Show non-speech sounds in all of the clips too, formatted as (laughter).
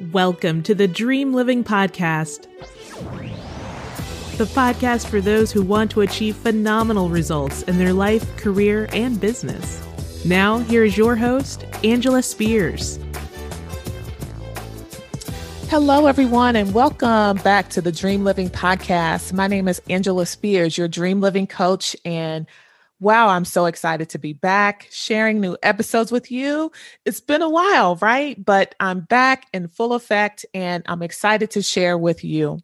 Welcome to the Dream Living Podcast, the podcast for those who want to achieve phenomenal results in their life, career, and business. Now, here is your host, Angela Spears. Hello, everyone, and welcome back to the Dream Living Podcast. My name is Angela Spears, your Dream Living coach and Wow, I'm so excited to be back sharing new episodes with you. It's been a while, right? But I'm back in full effect and I'm excited to share with you.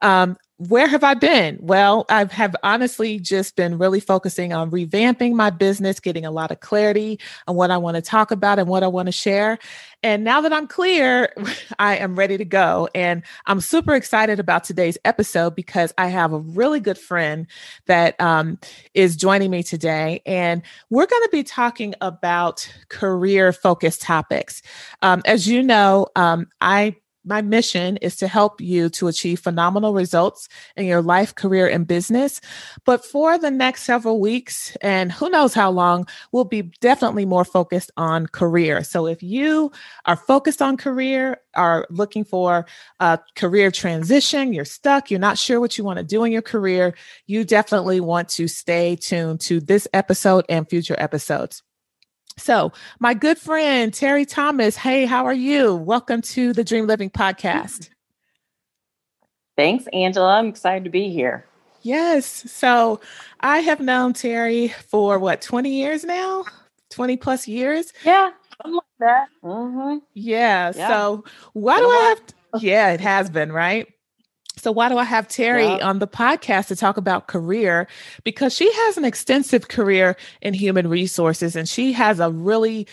Um, where have I been? Well, I have honestly just been really focusing on revamping my business, getting a lot of clarity on what I want to talk about and what I want to share. And now that I'm clear, (laughs) I am ready to go. And I'm super excited about today's episode because I have a really good friend that um, is joining me today. And we're going to be talking about career focused topics. Um, as you know, um, I my mission is to help you to achieve phenomenal results in your life, career, and business. But for the next several weeks, and who knows how long, we'll be definitely more focused on career. So if you are focused on career, are looking for a career transition, you're stuck, you're not sure what you want to do in your career, you definitely want to stay tuned to this episode and future episodes. So, my good friend Terry Thomas, hey, how are you? Welcome to the Dream Living Podcast. Thanks, Angela. I'm excited to be here. Yes. So, I have known Terry for what, 20 years now? 20 plus years? Yeah, something like that. Mm-hmm. Yeah. yeah. So, why do I have, to, yeah, it has been, right? So, why do I have Terry yeah. on the podcast to talk about career? Because she has an extensive career in human resources and she has a really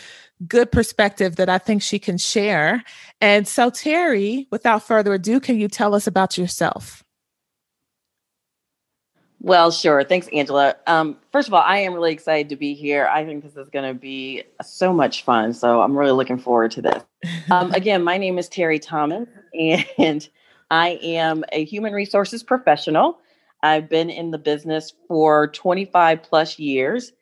good perspective that I think she can share. And so, Terry, without further ado, can you tell us about yourself? Well, sure. Thanks, Angela. Um, first of all, I am really excited to be here. I think this is going to be so much fun. So I'm really looking forward to this. Um, (laughs) again, my name is Terry Thomas, and I am a human resources professional. I've been in the business for 25 plus years.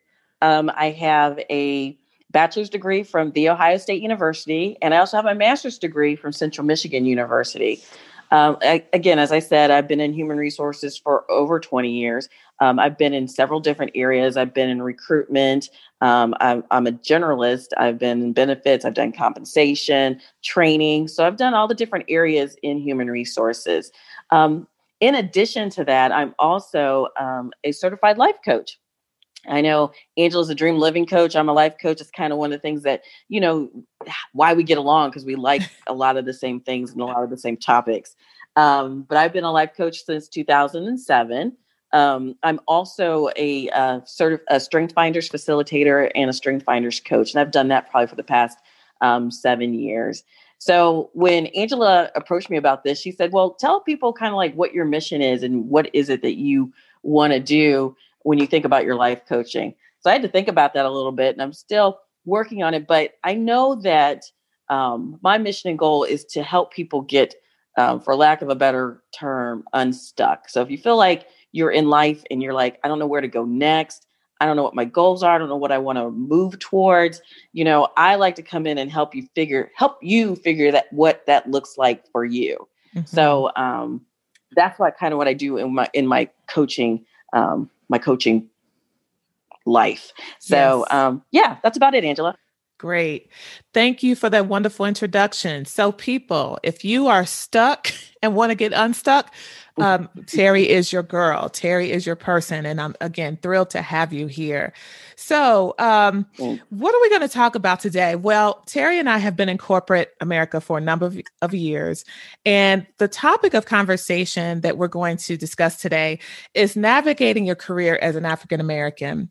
Um, I have a bachelor's degree from The Ohio State University, and I also have my master's degree from Central Michigan University. Um, I, again, as I said, I've been in human resources for over 20 years. Um, I've been in several different areas. I've been in recruitment. Um, I'm, I'm, a generalist. I've been in benefits. I've done compensation, training. So I've done all the different areas in human resources. Um, in addition to that, I'm also um, a certified life coach. I know Angela's a dream living coach. I'm a life coach. It's kind of one of the things that, you know, why we get along because we like (laughs) a lot of the same things and a lot of the same topics. Um, but I've been a life coach since 2007. Um, I'm also a, uh, sort of a Strength Finders facilitator and a Strength Finders coach, and I've done that probably for the past um, seven years. So when Angela approached me about this, she said, "Well, tell people kind of like what your mission is and what is it that you want to do when you think about your life coaching." So I had to think about that a little bit, and I'm still working on it. But I know that um, my mission and goal is to help people get, um, for lack of a better term, unstuck. So if you feel like you're in life and you're like, I don't know where to go next. I don't know what my goals are. I don't know what I want to move towards. You know, I like to come in and help you figure, help you figure that what that looks like for you. Mm-hmm. So um, that's what kind of what I do in my in my coaching, um, my coaching life. So yes. um, yeah, that's about it, Angela. Great. Thank you for that wonderful introduction. So, people, if you are stuck (laughs) and want to get unstuck, um, Terry is your girl. Terry is your person. And I'm again thrilled to have you here. So, um, what are we going to talk about today? Well, Terry and I have been in corporate America for a number of, of years. And the topic of conversation that we're going to discuss today is navigating your career as an African American.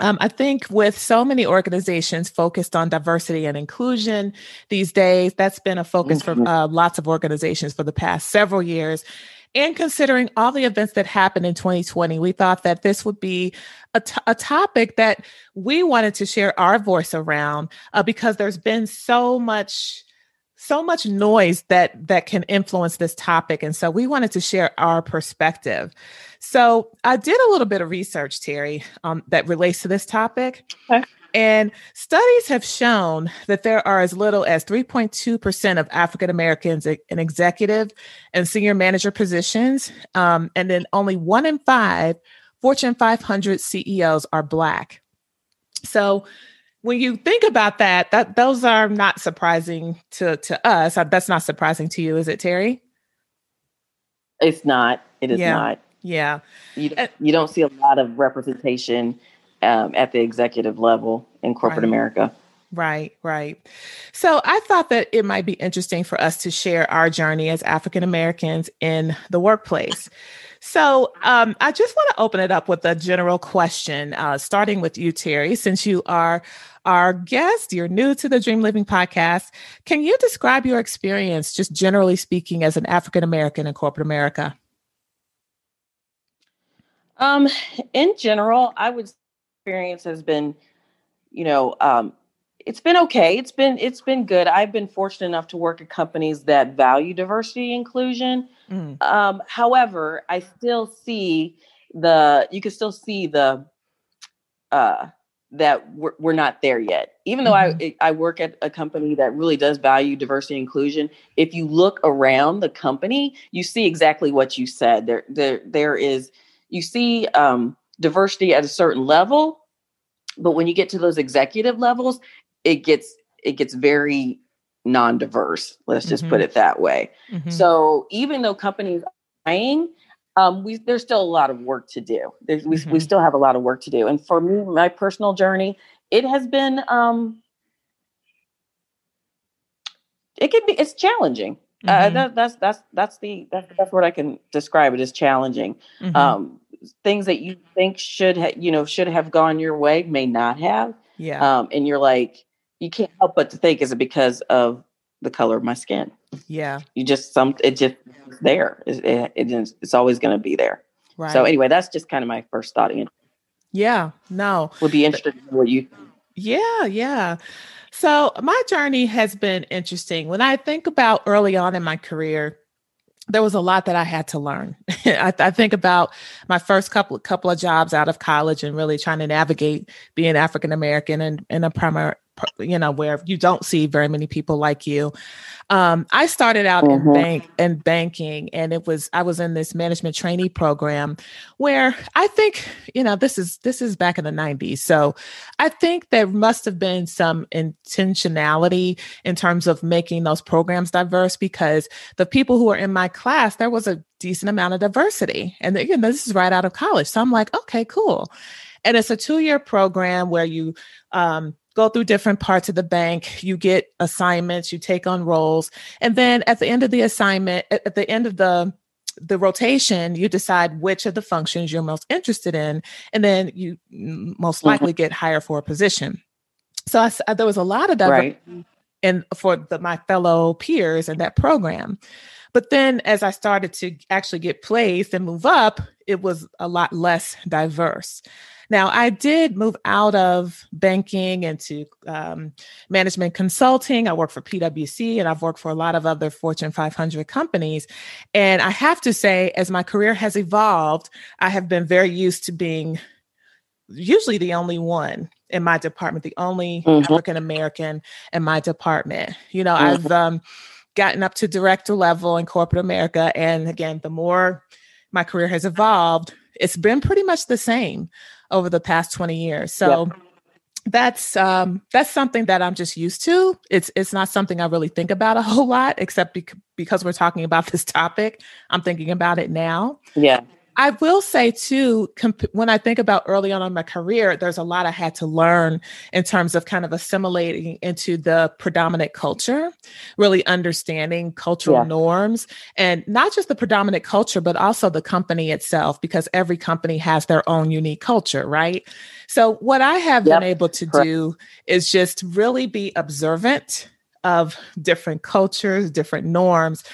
Um, I think with so many organizations focused on diversity and inclusion these days, that's been a focus mm-hmm. for uh, lots of organizations for the past several years. And considering all the events that happened in 2020, we thought that this would be a, t- a topic that we wanted to share our voice around uh, because there's been so much so much noise that that can influence this topic and so we wanted to share our perspective so i did a little bit of research terry um, that relates to this topic okay. And studies have shown that there are as little as 3.2% of African Americans in executive and senior manager positions. Um, and then only one in five Fortune 500 CEOs are Black. So when you think about that, that those are not surprising to, to us. That's not surprising to you, is it, Terry? It's not. It is yeah. not. Yeah. You, you don't see a lot of representation um, at the executive level in corporate right. America. Right, right. So I thought that it might be interesting for us to share our journey as African Americans in the workplace. So um, I just want to open it up with a general question, uh, starting with you, Terry, since you are our guest, you're new to the Dream Living podcast. Can you describe your experience, just generally speaking, as an African American in corporate America? Um, in general, I would experience has been, you know, um, it's been okay. It's been it's been good. I've been fortunate enough to work at companies that value diversity inclusion. Mm. Um, however, I still see the you can still see the uh, that we're, we're not there yet. Even though mm-hmm. I I work at a company that really does value diversity and inclusion, if you look around the company, you see exactly what you said. There there there is you see um, diversity at a certain level but when you get to those executive levels it gets it gets very non-diverse let's just mm-hmm. put it that way mm-hmm. so even though companies are trying um, we there's still a lot of work to do there's, we, mm-hmm. we still have a lot of work to do and for me my personal journey it has been um, it can be it's challenging uh, mm-hmm. that, that's that's that's the that's the best word I can describe it as challenging. Mm-hmm. Um, things that you think should ha- you know should have gone your way may not have. Yeah. Um, and you're like, you can't help but to think, is it because of the color of my skin? Yeah. You just some it just there. It, it, it it's always going to be there. Right. So anyway, that's just kind of my first thought. Yeah. No. Would be interested in what you. Yeah. Yeah. So my journey has been interesting. When I think about early on in my career, there was a lot that I had to learn. (laughs) I, I, think about my first couple couple of jobs out of college and really trying to navigate being African American and in a primary you know where you don't see very many people like you. Um, i started out mm-hmm. in bank and banking and it was i was in this management trainee program where i think you know this is this is back in the 90s so i think there must have been some intentionality in terms of making those programs diverse because the people who were in my class there was a decent amount of diversity. And again this is right out of college. So i'm like okay cool. And it's a two year program where you um, go through different parts of the bank. You get assignments, you take on roles. And then at the end of the assignment, at the end of the the rotation, you decide which of the functions you're most interested in, and then you most mm-hmm. likely get hired for a position. So I, I, there was a lot of that right. in for the, my fellow peers in that program. But then as I started to actually get placed and move up, it was a lot less diverse. Now, I did move out of banking into um, management consulting. I work for PwC and I've worked for a lot of other Fortune 500 companies. And I have to say, as my career has evolved, I have been very used to being usually the only one in my department, the only mm-hmm. African American in my department. You know, mm-hmm. I've um, gotten up to director level in corporate America. And again, the more my career has evolved, it's been pretty much the same over the past 20 years. So yep. that's um, that's something that I'm just used to. It's it's not something I really think about a whole lot, except bec- because we're talking about this topic. I'm thinking about it now. Yeah. I will say too, comp- when I think about early on in my career, there's a lot I had to learn in terms of kind of assimilating into the predominant culture, really understanding cultural yeah. norms and not just the predominant culture, but also the company itself, because every company has their own unique culture, right? So, what I have yep. been able to Correct. do is just really be observant of different cultures, different norms,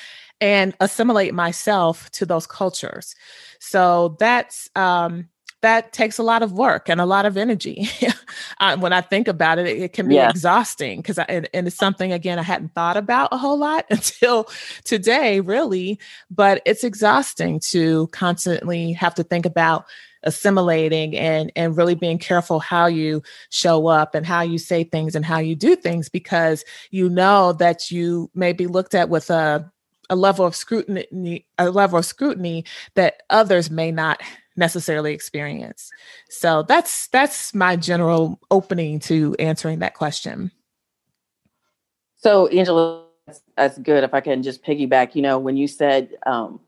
and assimilate myself to those cultures. So that's um, that takes a lot of work and a lot of energy. (laughs) uh, when I think about it, it, it can be yeah. exhausting because and, and it's something again I hadn't thought about a whole lot (laughs) until today, really. But it's exhausting to constantly have to think about assimilating and and really being careful how you show up and how you say things and how you do things because you know that you may be looked at with a a level of scrutiny a level of scrutiny that others may not necessarily experience. So that's that's my general opening to answering that question. So angela that's, that's good. If i can just piggyback you know when you said um,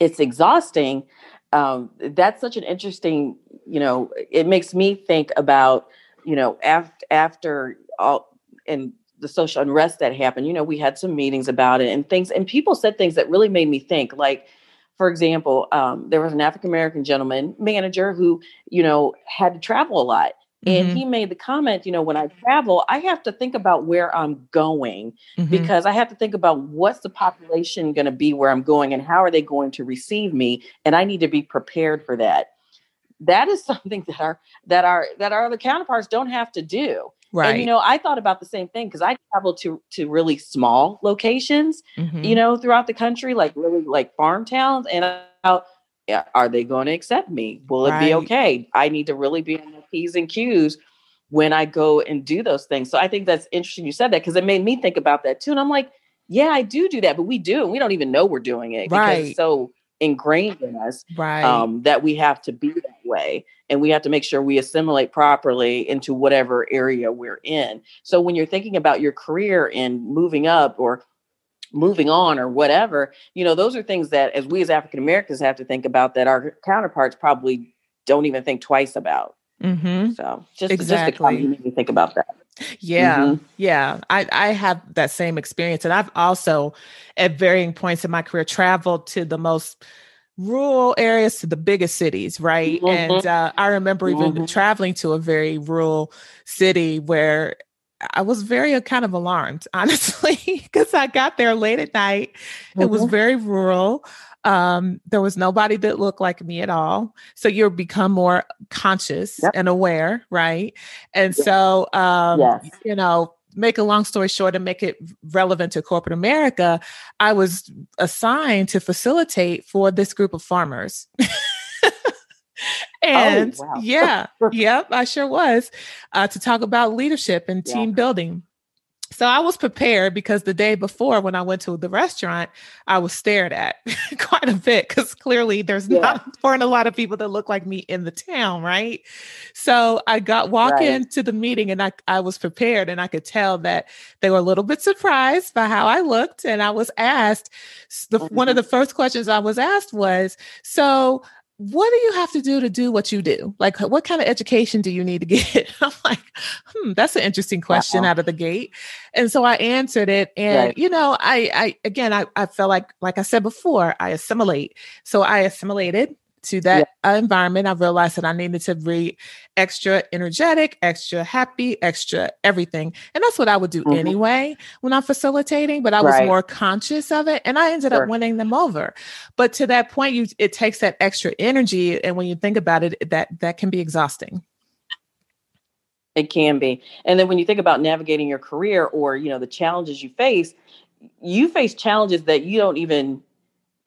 it's exhausting um, that's such an interesting you know it makes me think about you know after after all and the social unrest that happened, you know, we had some meetings about it and things, and people said things that really made me think. Like, for example, um, there was an African American gentleman manager who, you know, had to travel a lot. And mm-hmm. he made the comment, you know, when I travel, I have to think about where I'm going mm-hmm. because I have to think about what's the population going to be where I'm going and how are they going to receive me. And I need to be prepared for that. That is (laughs) something that our that our that our other counterparts don't have to do. Right. And you know, I thought about the same thing because I traveled to to really small locations, mm-hmm. you know, throughout the country, like really like farm towns, and are they going to accept me? Will right. it be okay? I need to really be on the p's and q's when I go and do those things. So I think that's interesting you said that because it made me think about that too. And I'm like, yeah, I do do that, but we do, and we don't even know we're doing it right. because it's so ingrained in us right. um, that we have to be that way and we have to make sure we assimilate properly into whatever area we're in so when you're thinking about your career and moving up or moving on or whatever you know those are things that as we as african americans have to think about that our counterparts probably don't even think twice about mm-hmm. so just, exactly. just to think about that yeah, mm-hmm. yeah. I, I have that same experience. And I've also, at varying points in my career, traveled to the most rural areas to the biggest cities, right? Mm-hmm. And uh, I remember even mm-hmm. traveling to a very rural city where I was very uh, kind of alarmed, (laughs) honestly, because I got there late at night. It was mm-hmm. very rural. Um, there was nobody that looked like me at all. So you become more conscious yep. and aware, right? And so, um, yes. you know, make a long story short and make it relevant to corporate America, I was assigned to facilitate for this group of farmers. (laughs) and oh, wow. yeah, (laughs) yep, I sure was uh, to talk about leadership and team yeah. building. So I was prepared because the day before when I went to the restaurant, I was stared at (laughs) quite a bit because clearly there's yeah. not weren't a lot of people that look like me in the town, right? So I got walk right. into the meeting and I, I was prepared and I could tell that they were a little bit surprised by how I looked. And I was asked the mm-hmm. one of mm-hmm. the first questions I was asked was, so what do you have to do to do what you do? Like, what kind of education do you need to (laughs) get? I'm like, hmm, that's an interesting question out of the gate. And so I answered it. And, right. you know, I, I, again, I, I felt like, like I said before, I assimilate. So I assimilated to that yeah. Uh, environment, I realized that I needed to be extra energetic, extra happy, extra everything. And that's what I would do mm-hmm. anyway when I'm facilitating, but I was right. more conscious of it and I ended sure. up winning them over. But to that point, you it takes that extra energy. And when you think about it, that that can be exhausting. It can be. And then when you think about navigating your career or, you know, the challenges you face, you face challenges that you don't even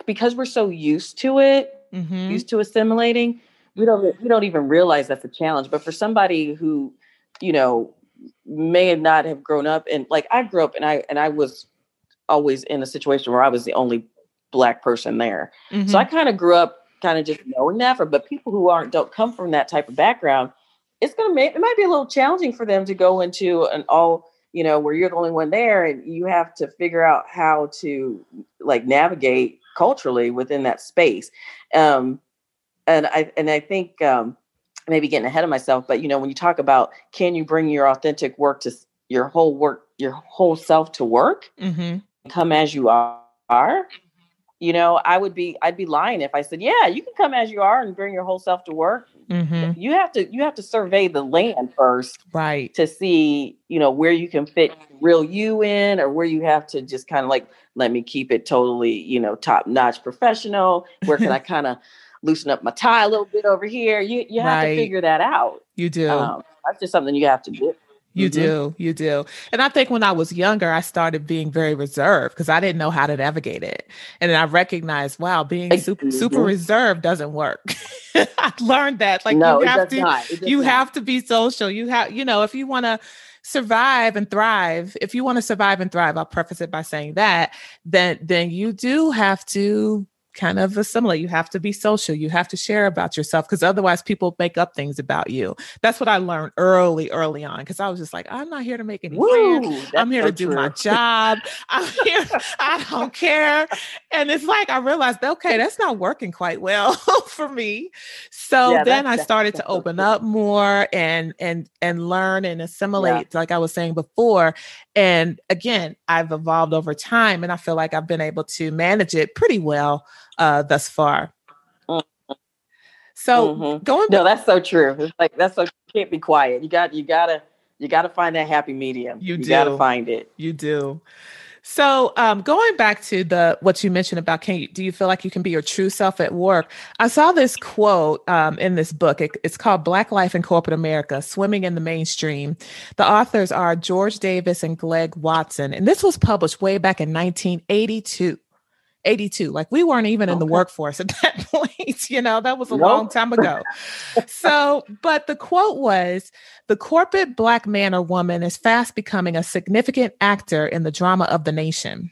because we're so used to it mm-hmm. used to assimilating, we don't we don't even realize that's a challenge. But for somebody who, you know, may not have grown up and like I grew up and I and I was always in a situation where I was the only black person there. Mm-hmm. So I kind of grew up kind of just knowing that for but people who aren't don't come from that type of background, it's gonna make it might be a little challenging for them to go into an all you know where you're the only one there and you have to figure out how to like navigate culturally within that space. Um, and I and I think um, maybe getting ahead of myself, but you know, when you talk about can you bring your authentic work to your whole work, your whole self to work, mm-hmm. come as you are. You know, I would be I'd be lying if I said, yeah, you can come as you are and bring your whole self to work. Mm-hmm. You have to you have to survey the land first, right, to see you know where you can fit real you in, or where you have to just kind of like let me keep it totally, you know, top notch professional. Where can I (laughs) kind of loosen up my tie a little bit over here. You you have Right. to figure that out. You do. Um, that's just something you have to do. You Mhm. do, you do. And I think when I was younger, I started being very reserved because I didn't know how to navigate it. And then I recognized, wow, being super, super reserved doesn't work. (laughs) I learned that. Like no, you have to not. It does you not. have to be social. You have, you know, if you want to survive and thrive, if you want to survive and thrive, I'll preface it by saying that, then then you do have to kind of assimilate. You have to be social. You have to share about yourself because otherwise people make up things about you. That's what I learned early, early on. Cause I was just like, I'm not here to make any friends. Woo, that's I'm here so to do true. my (laughs) job. I'm here. I don't care. And it's like I realized, okay, that's not working quite well (laughs) for me. So Yeah, then I started to so open up more and and and learn and assimilate, like I was saying before. And again, I've evolved over time, and I feel like I've been able to manage it pretty well uh, thus far. Mhm. So Mhm. going No, that's so true. It's like that's so you can't be quiet. You got you gotta you gotta find that happy medium. You gotta find it. You do. So, um, going back to the what you mentioned about can you do you feel like you can be your true self at work? I saw this quote um, in this book. It- it's called Black Life in Corporate America: Swimming in the Mainstream. The authors are George Davis and Glegg Watson, and this was published way back in 1982. 82 like we weren't even in the workforce at (laughs) that point you know that was a Nope. long time ago so but the quote was the corporate black man or woman is fast becoming a significant actor in the drama of the nation.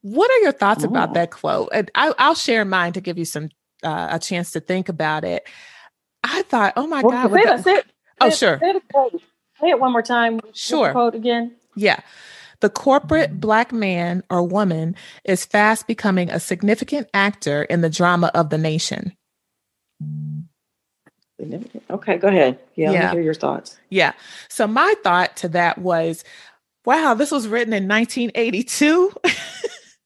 What are your thoughts about that quote? And I, I'll share mine to give you some uh, a chance to think about it. I thought, oh my Well, God! say, that, say, it- oh, say it- sure. Say, quote. say it one more time. Sure. Quote again. Yeah. The corporate black man or woman is fast becoming a significant actor in the drama of the nation. Okay, go ahead. Yeah, let Yeah. me hear your thoughts. Yeah. So my thought to that was, wow, this was written in 1982. (laughs)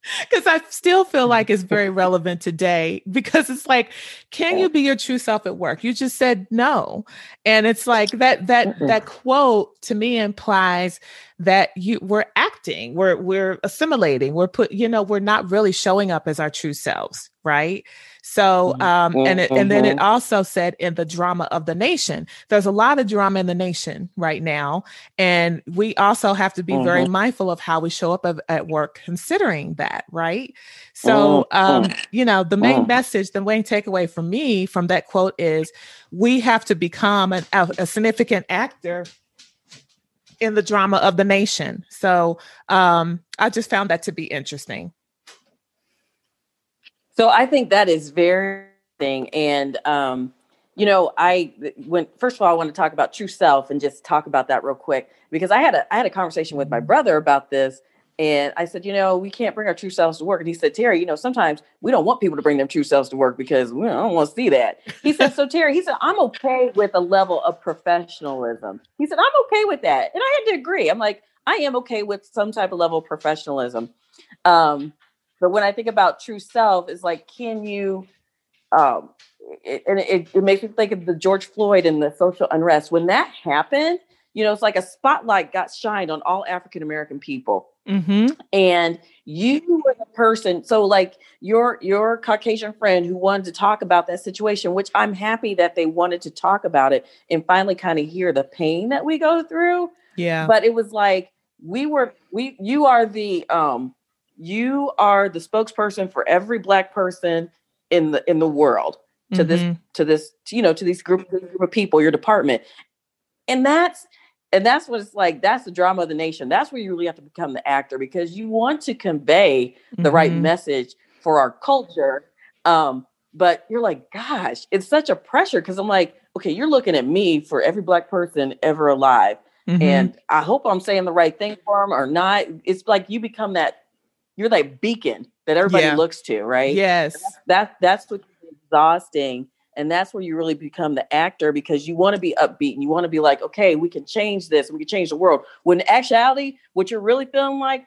(laughs) Because I still feel like it's very relevant today because it's like, can you be your true self at work? You just said no. And it's like that that Mhm. that quote to me implies that you we're acting, we're we're assimilating, we're put, you know, we're not really showing up as our true selves, right? So Mhm. um and it, and then it Mhm. also said in the drama of the nation. There's a lot of drama in the nation right now and we also have to be very mindful of how we show up at, at work considering that, right? So um you know, the main message, the main takeaway for me from that quote is we have to become an, a, a significant actor in the drama of the nation. So um I just found that to be interesting. So I think that is very thing. And um, you know, I when first of all, I want to talk about true self and just talk about that real quick because I had a I had a conversation with my brother about this. And I said, you know, we can't bring our true selves to work. And he said, Terry, you know, sometimes we don't want people to bring their true selves to work because we don't want to see that. He said, so Terry, he said, I'm okay with a level of professionalism. He said, I'm okay with that. And I had to agree. I'm like, I am okay with some type of level of professionalism. Um, but when I think about true self, it's like, can you, um, it, and it, it makes me think of the George Floyd and the social unrest. When that happened, you know, it's like a spotlight got shined on all African American people Mm-hmm. and you were the person so like your your caucasian friend who wanted to talk about that situation which i'm happy that they wanted to talk about it and finally kind of hear the pain that we go through Yeah. but it was like we were we you are the um you are the spokesperson for every black person in the in the world to this Mhm. to this you know to these group, group of people your department and that's and that's what it's like that's the drama of the nation that's where you really have to become the actor because you want to convey the right Mhm. message for our culture um but you're like gosh it's such a pressure because i'm like okay you're looking at me for every black person ever alive Mhm. and i hope i'm saying the right thing for them or not it's like you become that you're that beacon that everybody Yeah. looks to right yes. that that's what's exhausting and that's where you really become the actor because you want to be upbeat and you want to be like okay we can change this we can change the world when in actuality what you're really feeling like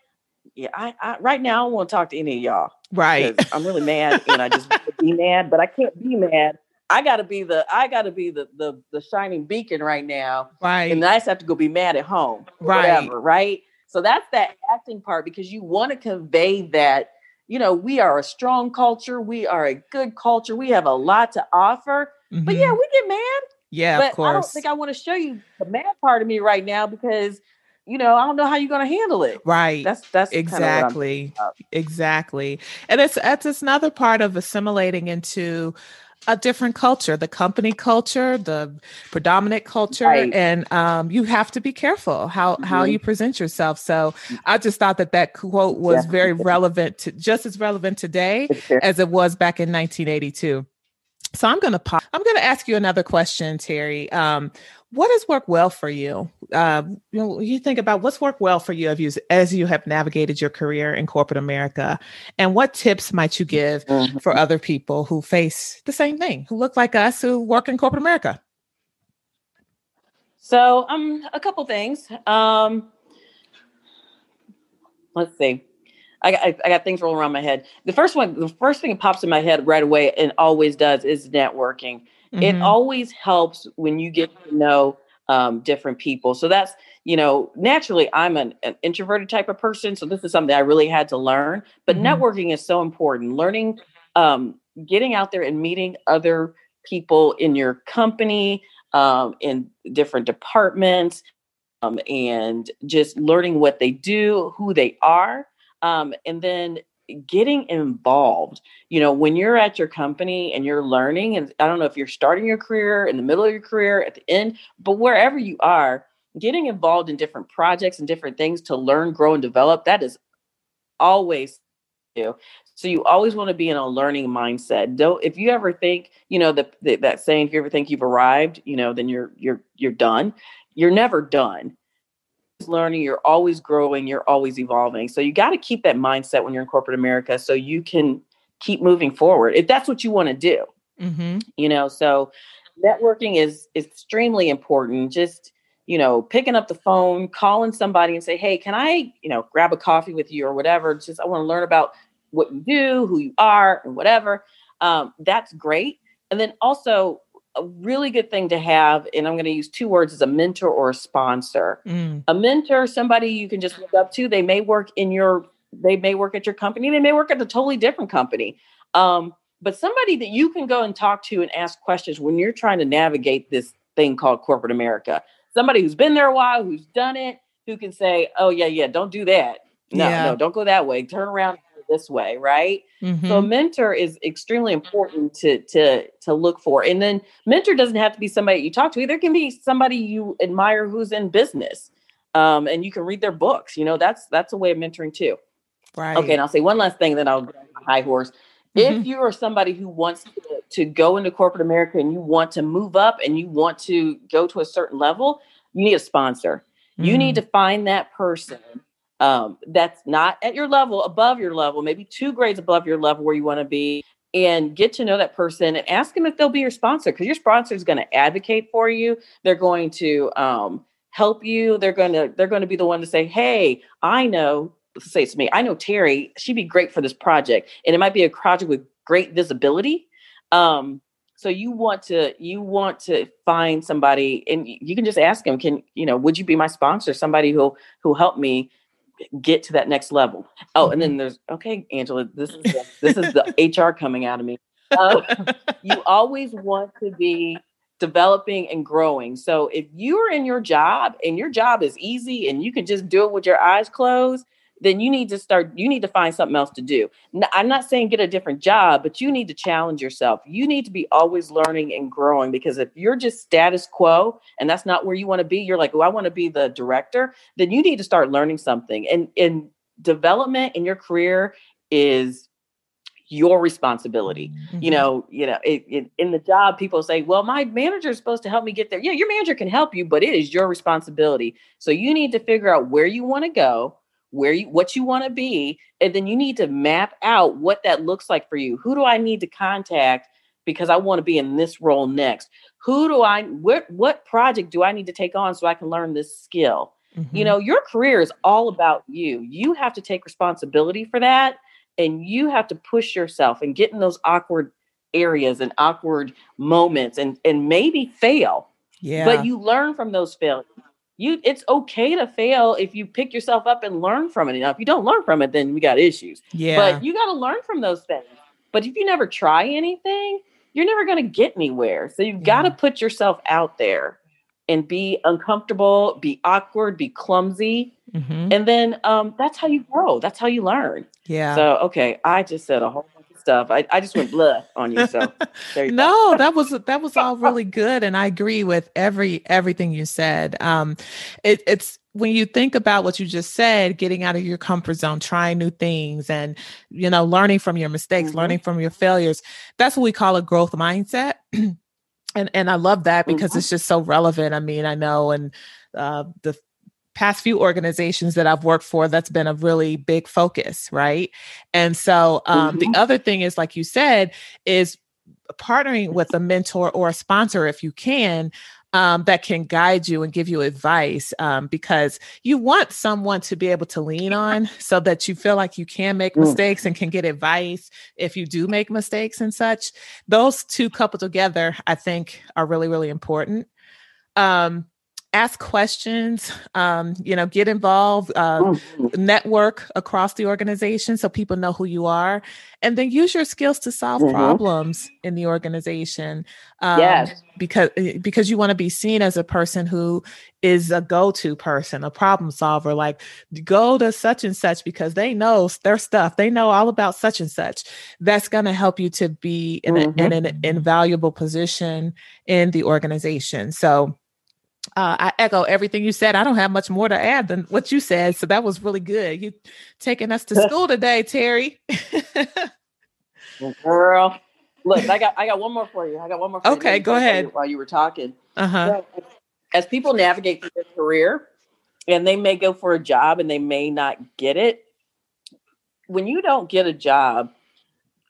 yeah i, I right now i don't want to talk to any of y'all. Right. i'm really mad and i just (laughs) want to be mad but i can't be mad i gotta be the i gotta be the the, the shining beacon right now Right. and I just have to go be mad at home, Right. Whatever, right? So that's that acting part because you want to convey that you know, we are a strong culture. We are a good culture. We have a lot to offer. Mm-hmm. But yeah, mm-hmm. we get mad. Yeah, but of course. I don't think I want to show you the mad part of me right now because you know, I don't know how you're going to handle it. Right. That's that's exactly exactly, and it's it's another part of assimilating into a different culture, the company culture, the predominant culture, right. and um, you have to be careful how mm-hmm. how you present yourself. So I just thought that that quote was yeah. very relevant to just as relevant today as it was back in 1982. So I'm going to pop. I'm going to ask you another question, Terry. Um, what has worked well for you? Uh, you know, you think about what's worked well for you, you as you have navigated your career in corporate America, and what tips might you give mm-hmm. for other people who face the same thing, who look like us, who work in corporate America? So, um, a couple things. Um, let's see. I got, I got things rolling around my head. The first one, the first thing that pops in my head right away, and always does, is networking. Mm-hmm. It always helps when you get to know um, different people. So that's, you know, naturally, I'm an, an, introverted type of person. So this is something I really had to learn. But mm-hmm. networking is so important. Learning, um, getting out there and meeting other people in your company, um, in different departments, um, and just learning what they do, who they are. Um, and then getting involved. You know, when you're at your company and you're learning, and I don't know if you're starting your career, in the middle of your career, at the end, but wherever you are, getting involved in different projects and different things to learn, grow, and develop, that is always you. So you always want to be in a learning mindset. Don't if you ever think, you know, the, the, that saying, if you ever think you've arrived, you know, then you're you're you're done. You're never done learning, you're always growing, you're always evolving. So you got to keep that mindset when you're in corporate America so you can keep moving forward if that's what you want to do. Mm-hmm. You know, so networking is, is extremely important. Just, you know, picking up the phone, calling somebody and say, hey, can I, you know, grab a coffee with you or whatever? Just, I want to learn about what you do, who you are, and whatever. Um, that's great. And then also, a really good thing to have, and I'm going to use two words as a mentor or a sponsor. Mm. A mentor, somebody you can just look up to. They may work in your, they may work at your company, they may work at a totally different company. Um, but somebody that you can go and talk to and ask questions when you're trying to navigate this thing called corporate America. Somebody who's been there a while, who's done it, who can say, "Oh yeah, yeah, don't do that. No, yeah. no, don't go that way. Turn around this way, right? Mm-hmm. So a mentor is extremely important to to to look for. And then mentor doesn't have to be somebody you talk to. There can be somebody you admire who's in business. Um, and you can read their books. You know, that's that's a way of mentoring too. Right. Okay, and I'll say one last thing, then I'll high horse. Mm-hmm. If you are somebody who wants to, to go into corporate America and you want to move up and you want to go to a certain level, you need a sponsor. Mm-hmm. You need mm. to find that person um, that's not at your level, above your level, maybe two grades above your level where you want to be, and get to know that person and ask them if they'll be your sponsor because your sponsor is going to advocate for you. They're going to um, help you. They're going to they're going to be the one to say, "Hey, I know." Say to me, "I know Terry. She'd be great for this project, and it might be a project with great visibility." Um, so you want to you want to find somebody and you can just ask them can you know would you be my sponsor somebody who who help me get to that next level. Oh, and then mm-hmm. there's okay, Angela. This is the, this is the (laughs) HR coming out of me. Uh, you (laughs) always want to be developing and growing. So if you're in your job and your job is easy and you can just do it with your eyes closed, then you need to start you need to find something else to do. I'm not saying get a different job but you need to challenge yourself. You need to be always learning and growing because if you're just status quo and that's not where you want to be you're like oh i want to be the director then you need to start learning something. And in development in your career is your responsibility. Mm-hmm. you know you know it, it, in the job people say well my manager is supposed to help me get there. Yeah your manager can help you but it is your responsibility. So you need to figure out where you want to go where you what you want to be and then you need to map out what that looks like for you. Who do i need to contact because i want to be in this role next? Who do i what what project do i need to take on so i can learn this skill? Mm-hmm. you know your career is all about you. You have to take responsibility for that and you have to push yourself and get in those awkward areas and awkward moments and and maybe fail yeah. but you learn from those failures you it's okay to fail if you pick yourself up and learn from it. Now, if you don't learn from it, then we got issues. Yeah. But you got to learn from those things. But if you never try anything, you're never going to get anywhere. So you've got to put yourself out there and be uncomfortable, be awkward, be clumsy. Mhm. And then um, that's how you grow. That's how you learn. Yeah. So, okay, I just said a whole stuff. I, I just went blah on you. So, (laughs) there you go. no that was that was all really good and i agree with every everything you said um it, it's when you think about what you just said getting out of your comfort zone trying new things and you know learning from your mistakes Mhm. learning from your failures that's what we call a growth mindset (clears throat) and and i love that because Mhm. it's just so relevant i mean i know and uh the past few organizations that I've worked for, that's been a really big focus, right? And so um, Mhm. the other thing is, like you said, is partnering with a mentor or a sponsor if you can. Um, that can guide you and give you advice um, because you want someone to be able to lean on so that you feel like you can make Mm. mistakes and can get advice if you do make mistakes and such. Those two coupled together, I think, are really, really important. Um, ask questions, um, you know, get involved, uh, Mhm. network across the organization so people know who you are, and then use your skills to solve Mhm. problems in the organization. Um, Yes. because eh, because you want to be seen as a person who is a go-to person, a problem solver. Like go to such and such because they know their stuff. They know all about such and such. That's going to help you to be in, a, in an invaluable position in the organization. So uh, I echo everything you said. I don't have much more to add than what you said. So that was really good. You taking us to (laughs) school today, Terry. (laughs) Girl. Look, I got I got one more for you. I got one more for you. Okay, Maybe go while you- ahead. While you were talking. uh-huh. So, as people navigate through their career and they may go for a job and they may not get it, when you don't get a job,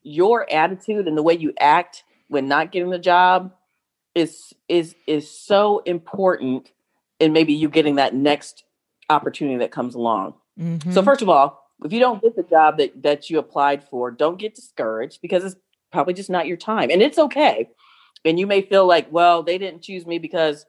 your attitude and the way you act when not getting the job is is is so important in maybe you getting that next opportunity that comes along. So Mhm. first of all, if you don't get the job that that you applied for, don't get discouraged because it's probably just not your time. And it's okay. And you may feel like, well, they didn't choose me because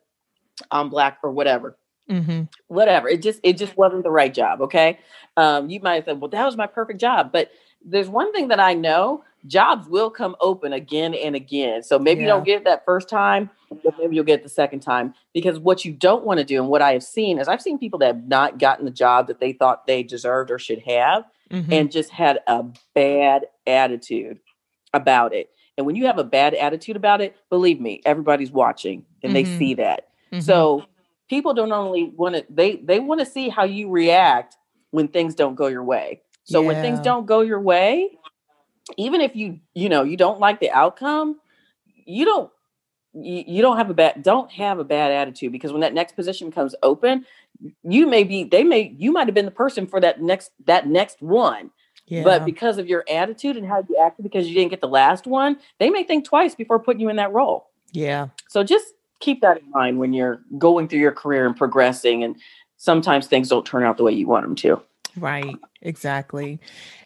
I'm black or whatever. Mhm. Whatever. It just it just wasn't the right job, okay? Um you might have said, "Well, that was my perfect job." But there's one thing that I know, jobs will come open again and again. So maybe you don't get it that first time, but maybe you'll get it the second time because what you don't want to do and what I have seen is I've seen people that have not gotten the job that they thought they deserved or should have Mhm. and just had a bad attitude about it. And when you have a bad attitude about it, believe me, everybody's watching and they Mhm. see that. Mhm. So people don't only want to they they want to see how you react when things don't go your way. So when things don't go your way, even if you you know you don't like the outcome, you don't you, you don't have a bad don't have a bad attitude because when that next position comes open, you may be they may you might have been the person for that next that next one. yeah. But because of your attitude and how you acted because you didn't get the last one, they may think twice before putting you in that role. yeah. So just keep that in mind when you're going through your career and progressing. And sometimes things don't turn out the way you want them to. Right, exactly.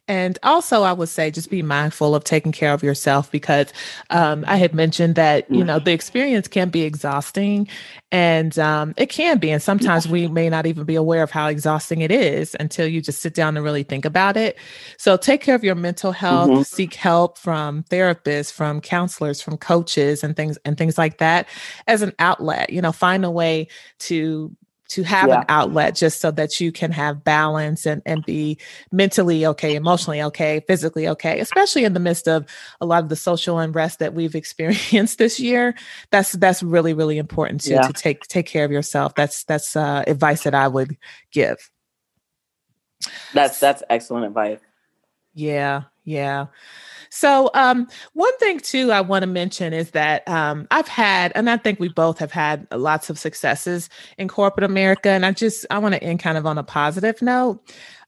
And also, I would say just be mindful of taking care of yourself because um, I had mentioned that, you know, the experience can be exhausting and um, it can be. And sometimes we may not even be aware of how exhausting it is until you just sit down and really think about it. So take care of your mental health, Mhm. seek help from therapists, from counselors, from coaches and things and things like that as an outlet. You know, find a way to to have Yeah. an outlet just so that you can have balance and, and be mentally okay, emotionally okay, physically okay, especially in the midst of a lot of the social unrest that we've (laughs) experienced this year. That's that's really, really important too Yeah. to take take care of yourself. That's that's uh, advice that I would give. That's that's excellent advice. Yeah, yeah. So, um, one thing too I want to mention is that um, I've had, and I think we both have had lots of successes in corporate America, and I just I want to end kind of on a positive note.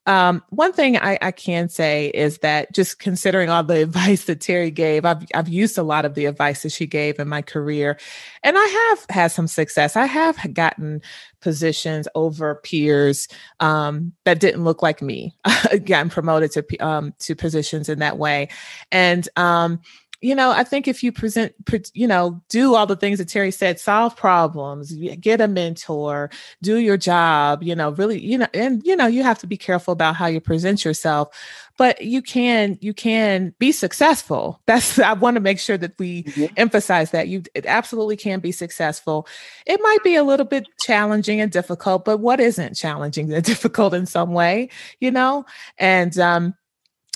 Um, one thing I, I can say is that just considering all the (laughs) advice that Terry gave, I've I've used a lot of the advice that she gave in my career, and I have had some success. I have gotten positions over peers um, that didn't look like me, (laughs) gotten promoted to um, to positions in that way, and um, you know, I think if you present, you know, do all the things that Terry said, solve problems, get a mentor, do your job, you know, really, you know, and, you know, you have to be careful about how you present yourself, but you can, you can be successful. (laughs) That's, I want to make sure that we mm-hmm. emphasize that you it absolutely can be successful. It might be a little bit challenging and difficult, but what isn't challenging and (laughs) difficult in some way, you know? And, um,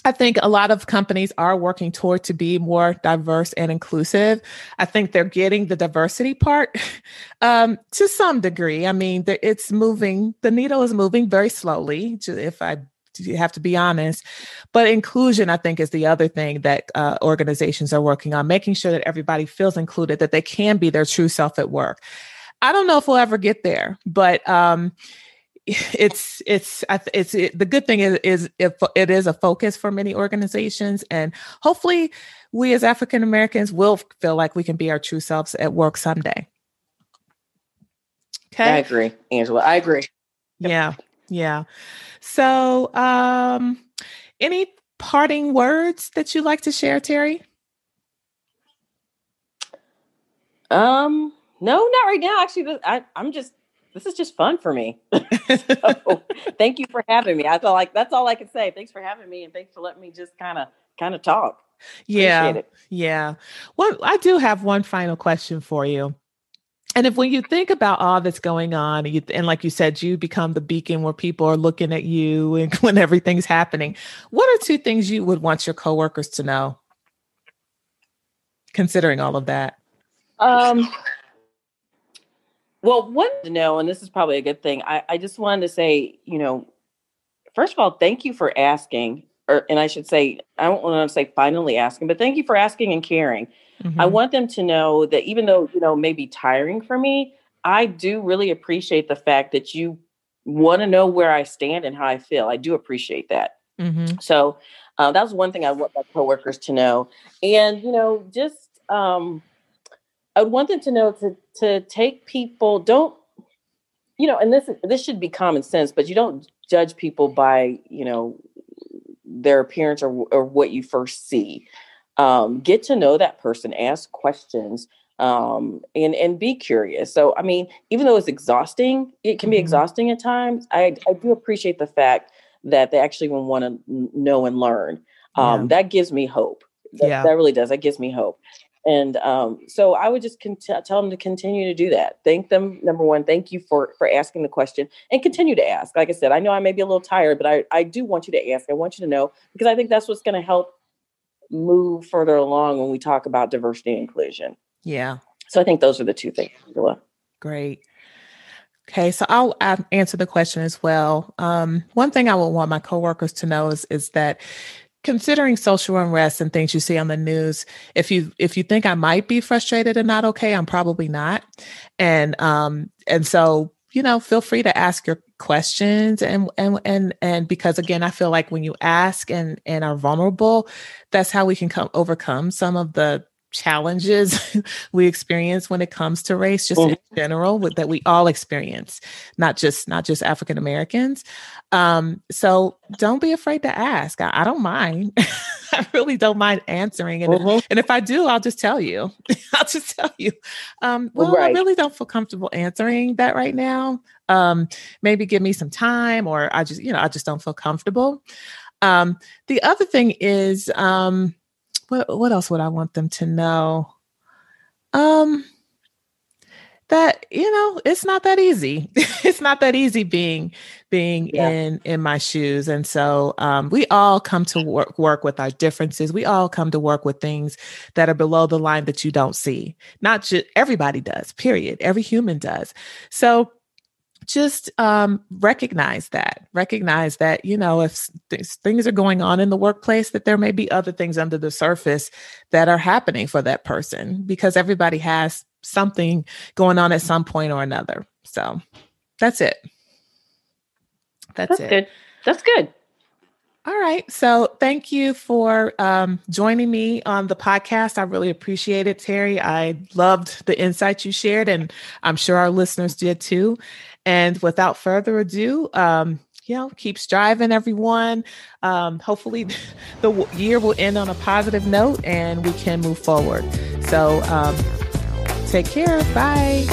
I think a lot of companies are working toward to be more diverse and inclusive. I think they're getting the diversity part (laughs) um, to some degree. I mean, it's moving, the needle is moving very slowly, if I have to be honest. But inclusion, I think, is the other thing that uh, organizations are working on, making sure that everybody feels included, that they can be their true self at work. I don't know if we'll ever get there, but um, it's it's it's it, the good thing is is if it is a focus for many organizations and hopefully we as african americans will feel like we can be our true selves at work someday. Okay? i agree angela i agree. Yep. yeah yeah. So um any parting words that you'd like to share terry? Um no not right now. Actually I, i'm just this is just fun for me. (laughs) (laughs) so, thank you for having me. I feel like that's all I can say. Thanks for having me and thanks for letting me just kind of kind of talk. Yeah. Yeah. Well, I do have one final question for you. And if when you think about all that's going on, and, you, and like you said, you become the beacon where people are looking at you (laughs) and when everything's happening, what are two things you would want your coworkers to know? Considering all of that. Um, well, one to know, and this is probably a good thing. I, I just wanted to say, you know, first of all, thank you for asking, or and I should say, I don't want to say finally asking, but thank you for asking and caring. Mm-hmm. I want them to know that even though you know maybe tiring for me, I do really appreciate the fact that you want to know where I stand and how I feel. I do appreciate that. Mm-hmm. So uh, that was one thing I want my coworkers to know, and you know, just um, I would want them to know to to take people don't you know and this this should be common sense but you don't judge people by you know their appearance or, or what you first see. Um, get to know that person ask questions um, and and be curious. So i mean even though it's exhausting it can be mm-hmm. exhausting at times. I i do appreciate the fact that they actually want to know and learn. Um, yeah. that gives me hope. That, yeah. that really does. That gives me hope and um, so I would just cont- tell them to continue to do that. Thank them, number one. Thank you for for asking the question, and continue to ask. Like I said, I know I may be a little tired, but I I do want you to ask. I want you to know because I think that's what's going to help move further along when we talk about diversity and inclusion. Yeah. So I think those are the two things. Angela. Great. Okay, so I'll answer the question as well. Um, one thing I would want my coworkers to know is is that considering social unrest and things you see on the news if you if you think i might be frustrated and not okay i'm probably not. And um and so you know feel free to ask your questions and and and and because again i feel like when you ask and and are vulnerable that's how we can come overcome some of the challenges (laughs) we experience when it comes to race just in mm-hmm. general with, that we all experience not just not just african americans. Um so don't be afraid to ask. I, I don't mind. (laughs) I really don't mind answering. And, mm-hmm. and if i do i'll just tell you. (laughs) I'll just tell you. Um well right. i really don't feel comfortable answering that right now. Um maybe give me some time or i just you know i just don't feel comfortable. Um the other thing is um what what else would I want them to know? Um that you know it's not that easy. (laughs) It's not that easy being being yeah. in in my shoes. And so um, we all come to work work with our differences. We all come to work with things that are below the line that you don't see. Not just everybody does period. Every human does. So just um, recognize that recognize that you know if th- things are going on in the workplace that there may be other things under the surface that are happening for that person because everybody has something going on at some point or another so that's it that's, that's it good that's good all right. So thank you for um, joining me on the podcast. I really appreciate it, Terry. I loved the insights you shared, and I'm sure our listeners did too. And without further ado, um, you know, keep striving, everyone. Um, hopefully, (laughs) the year will end on a positive note and we can move forward. So, um, take care. Bye.